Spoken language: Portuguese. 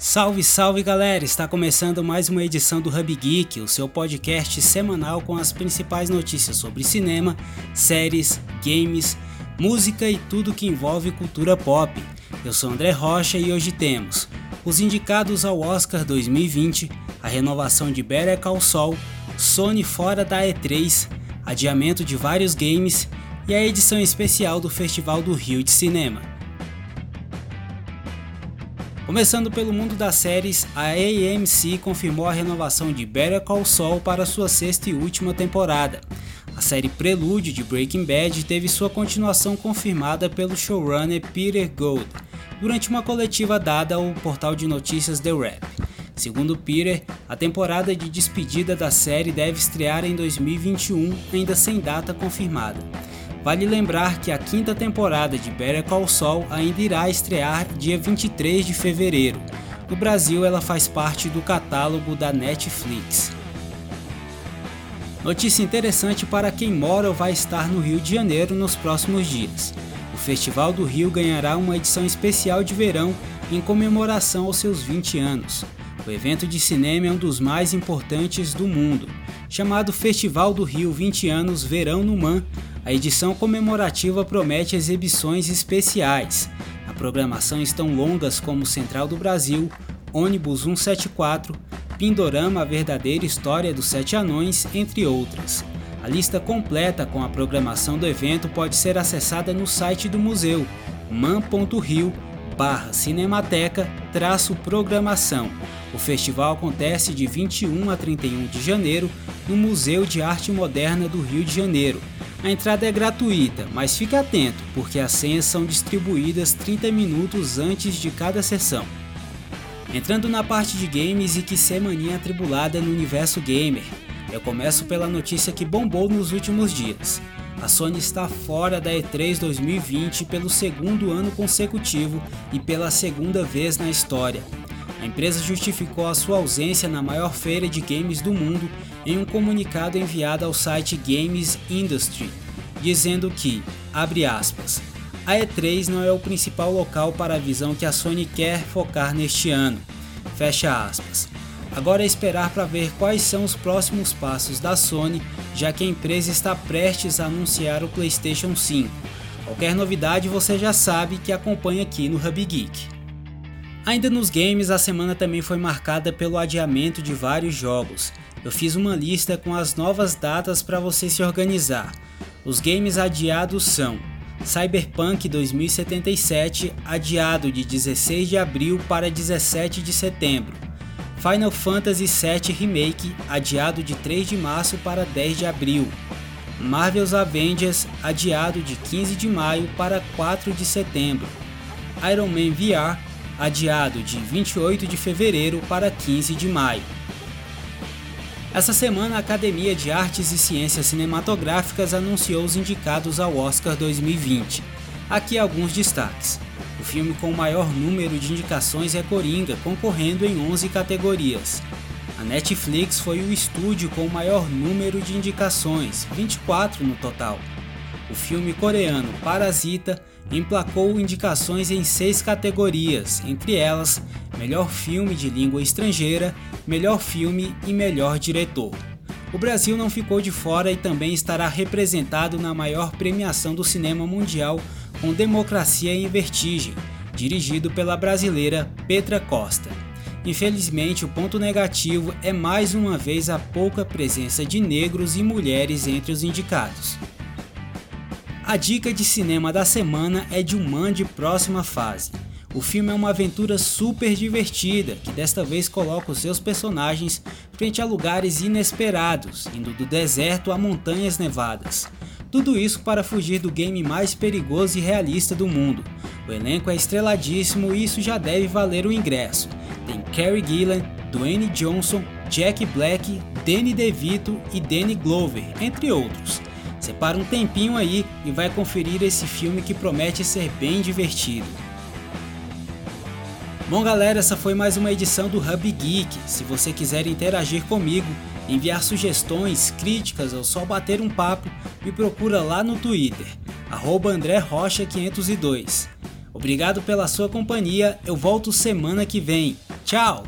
Salve, salve galera! Está começando mais uma edição do Hub Geek, o seu podcast semanal com as principais notícias sobre cinema, séries, games, música e tudo que envolve cultura pop. Eu sou André Rocha e hoje temos os indicados ao Oscar 2020, a renovação de Better Call Saul, Sony fora da E3, adiamento de vários games e a edição especial do Festival do Rio de Cinema. Começando pelo mundo das séries, a AMC confirmou a renovação de Better Call Saul para sua sexta e última temporada. A série Prelúdio de Breaking Bad teve sua continuação confirmada pelo showrunner Peter Gould durante uma coletiva dada ao portal de notícias The Rap. Segundo Peter, a temporada de despedida da série deve estrear em 2021, ainda sem data confirmada. Vale lembrar que a quinta temporada de Better Call Saul ainda irá estrear dia 23 de fevereiro. No Brasil, ela faz parte do catálogo da Netflix. Notícia interessante para quem mora ou vai estar no Rio de Janeiro nos próximos dias. O Festival do Rio ganhará uma edição especial de verão em comemoração aos seus 20 anos. O evento de cinema é um dos mais importantes do mundo. Chamado Festival do Rio 20 anos Verão no Man, a edição comemorativa promete exibições especiais. Na programação estão longas como Central do Brasil, Ônibus 174, Pindorama A Verdadeira História dos Sete Anões, entre outras. A lista completa com a programação do evento pode ser acessada no site do museu man.rio barra Cinemateca traço programação. O festival acontece de 21 a 31 de janeiro no Museu de Arte Moderna do Rio de Janeiro. A entrada é gratuita, mas fique atento, porque as senhas são distribuídas 30 minutos antes de cada sessão. Entrando na parte de games e que semaninha atribulada no universo gamer, eu começo pela notícia que bombou nos últimos dias. A Sony está fora da E3 2020 pelo segundo ano consecutivo e pela segunda vez na história. A empresa justificou a sua ausência na maior feira de games do mundo em um comunicado enviado ao site Games Industry, dizendo que, abre aspas, a E3 não é o principal local para a visão que a Sony quer focar neste ano. Fecha aspas. Agora é esperar para ver quais são os próximos passos da Sony, já que a empresa está prestes a anunciar o PlayStation 5. Qualquer novidade você já sabe que acompanha aqui no Hub Geek. Ainda nos games, a semana também foi marcada pelo adiamento de vários jogos. Eu fiz uma lista com as novas datas para você se organizar. Os games adiados são Cyberpunk 2077, adiado de 16 de abril para 17 de setembro. Final Fantasy VII Remake, adiado de 3 de março para 10 de abril. Marvel's Avengers, adiado de 15 de maio para 4 de setembro. Iron Man VR, adiado de 28 de fevereiro para 15 de maio. Essa semana, a Academia de Artes e Ciências Cinematográficas anunciou os indicados ao Oscar 2020. Aqui alguns destaques. O filme com o maior número de indicações é Coringa, concorrendo em 11 categorias. A Netflix foi o estúdio com o maior número de indicações, 24 no total. O filme coreano Parasita emplacou indicações em seis categorias, entre elas Melhor Filme de Língua Estrangeira, Melhor Filme e Melhor Diretor. O Brasil não ficou de fora e também estará representado na maior premiação do cinema mundial com Democracia em Vertigem, dirigido pela brasileira Petra Costa. Infelizmente, o ponto negativo é mais uma vez a pouca presença de negros e mulheres entre os indicados. A dica de cinema da semana é de Man de próxima fase. O filme é uma aventura super divertida, que desta vez coloca os seus personagens frente a lugares inesperados, indo do deserto a montanhas nevadas. Tudo isso para fugir do game mais perigoso e realista do mundo. O elenco é estreladíssimo e isso já deve valer o ingresso. Tem Cary Gillan, Dwayne Johnson, Jack Black, Danny DeVito e Danny Glover, entre outros. Separa um tempinho aí e vai conferir esse filme que promete ser bem divertido. Bom galera, essa foi mais uma edição do Hub Geek. Se você quiser interagir comigo, enviar sugestões, críticas ou só bater um papo, me procura lá no Twitter, AndréRocha502. Obrigado pela sua companhia, eu volto semana que vem. Tchau!